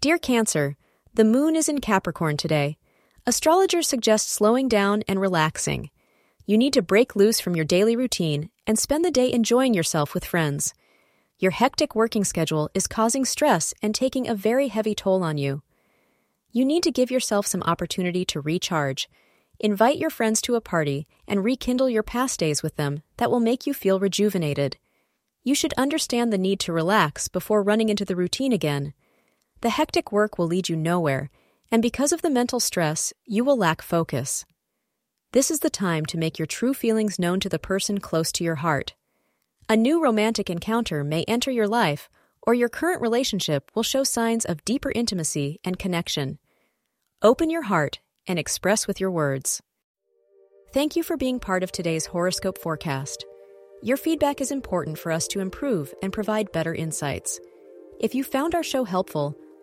Dear Cancer, the moon is in Capricorn today. Astrologers suggest slowing down and relaxing. You need to break loose from your daily routine and spend the day enjoying yourself with friends. Your hectic working schedule is causing stress and taking a very heavy toll on you. You need to give yourself some opportunity to recharge. Invite your friends to a party and rekindle your past days with them that will make you feel rejuvenated. You should understand the need to relax before running into the routine again. The hectic work will lead you nowhere, and because of the mental stress, you will lack focus. This is the time to make your true feelings known to the person close to your heart. A new romantic encounter may enter your life or your current relationship will show signs of deeper intimacy and connection. Open your heart and express with your words. Thank you for being part of today's horoscope forecast. Your feedback is important for us to improve and provide better insights. If you found our show helpful,